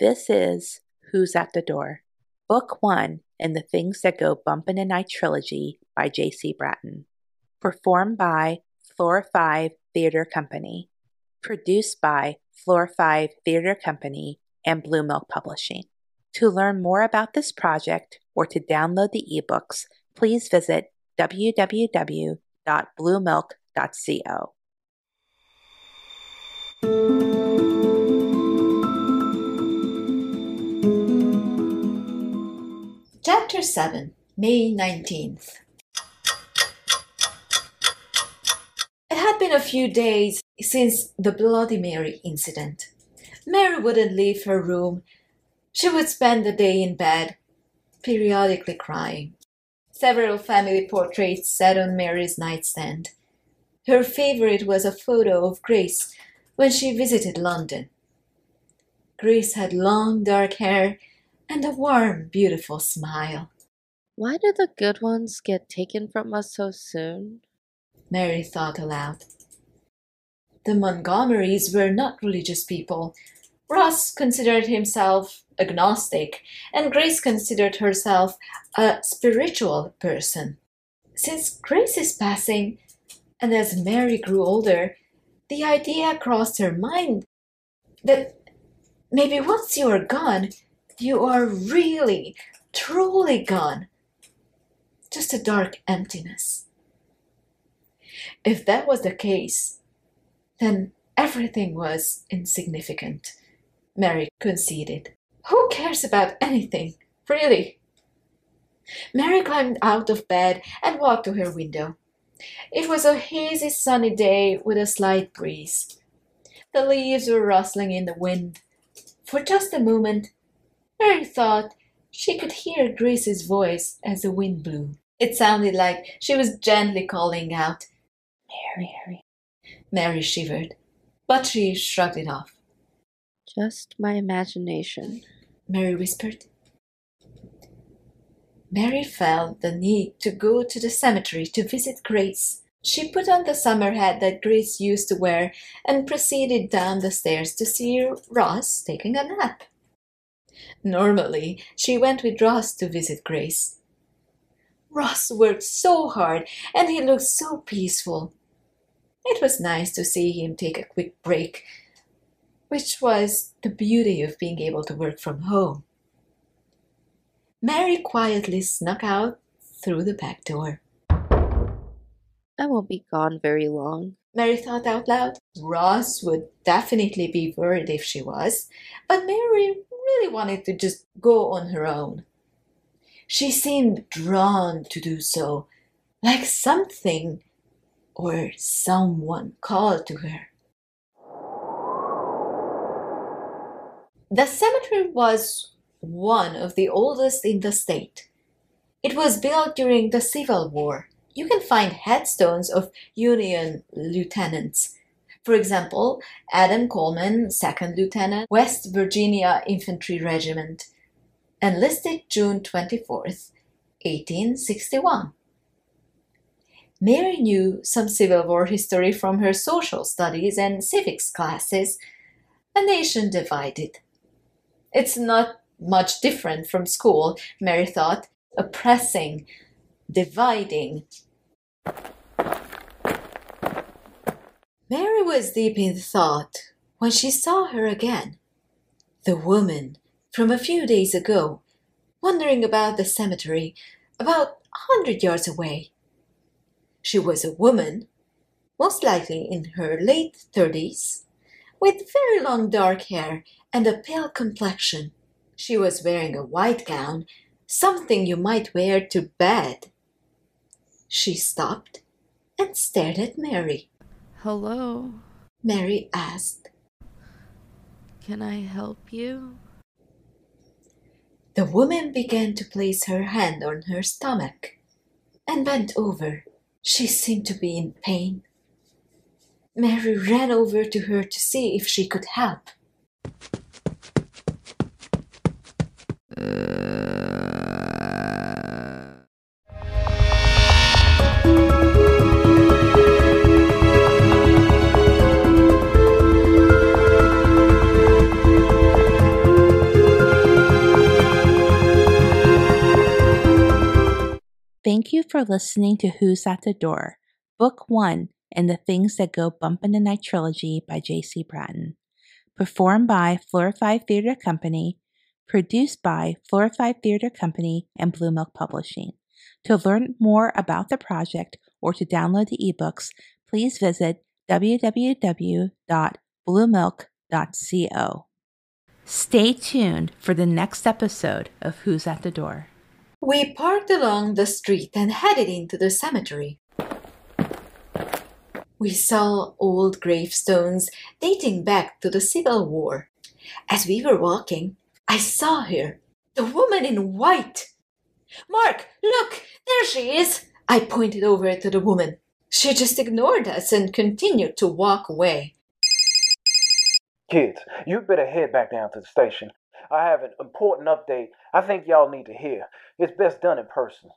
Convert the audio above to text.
This is Who's at the Door, Book One in the Things That Go Bump in Night trilogy by J.C. Bratton. Performed by Floor 5 Theater Company. Produced by Floor 5 Theater Company and Blue Milk Publishing. To learn more about this project or to download the ebooks, please visit www.bluemilk.co. Chapter 7, May 19th. It had been a few days since the Bloody Mary incident. Mary wouldn't leave her room. She would spend the day in bed, periodically crying. Several family portraits sat on Mary's nightstand. Her favorite was a photo of Grace when she visited London. Grace had long dark hair and a warm, beautiful smile. Why do the good ones get taken from us so soon? Mary thought aloud. The Montgomerys were not religious people. Ross considered himself agnostic, and Grace considered herself a spiritual person. Since Grace's passing, and as Mary grew older, the idea crossed her mind that maybe once you are gone, you are really, truly gone. Just a dark emptiness. If that was the case, then everything was insignificant, Mary conceded. Who cares about anything, really? Mary climbed out of bed and walked to her window. It was a hazy sunny day with a slight breeze. The leaves were rustling in the wind. For just a moment, Mary thought she could hear Grace's voice as the wind blew. It sounded like she was gently calling out, Mary, Mary. Mary shivered, but she shrugged it off. Just my imagination, Mary whispered. Mary felt the need to go to the cemetery to visit Grace. She put on the summer hat that Grace used to wear and proceeded down the stairs to see Ross taking a nap. Normally, she went with Ross to visit Grace. Ross worked so hard and he looked so peaceful. It was nice to see him take a quick break, which was the beauty of being able to work from home. Mary quietly snuck out through the back door. I won't be gone very long. Mary thought out loud. Ross would definitely be worried if she was, but Mary really wanted to just go on her own. She seemed drawn to do so, like something or someone called to her. The cemetery was one of the oldest in the state. It was built during the Civil War. You can find headstones of Union lieutenants for example, Adam Coleman, 2nd Lieutenant, West Virginia Infantry Regiment, enlisted June 24, 1861. Mary knew some Civil War history from her social studies and civics classes. A nation divided. It's not much different from school, Mary thought, oppressing, dividing. Mary was deep in thought when she saw her again. The woman from a few days ago, wandering about the cemetery about a hundred yards away. She was a woman, most likely in her late thirties, with very long dark hair and a pale complexion. She was wearing a white gown, something you might wear to bed. She stopped and stared at Mary. Hello? Mary asked. Can I help you? The woman began to place her hand on her stomach and bent over. She seemed to be in pain. Mary ran over to her to see if she could help. For listening to Who's at the Door, Book 1 in the Things That Go Bump in the Night trilogy by J.C. Bratton. Performed by Floor 5 Theater Company, produced by Floor 5 Theater Company and Blue Milk Publishing. To learn more about the project or to download the ebooks, please visit www.bluemilk.co. Stay tuned for the next episode of Who's at the Door. We parked along the street and headed into the cemetery. We saw old gravestones dating back to the Civil War. As we were walking, I saw her, the woman in white. Mark, look, there she is. I pointed over to the woman. She just ignored us and continued to walk away. Kids, you'd better head back down to the station. I have an important update I think y'all need to hear. It's best done in person.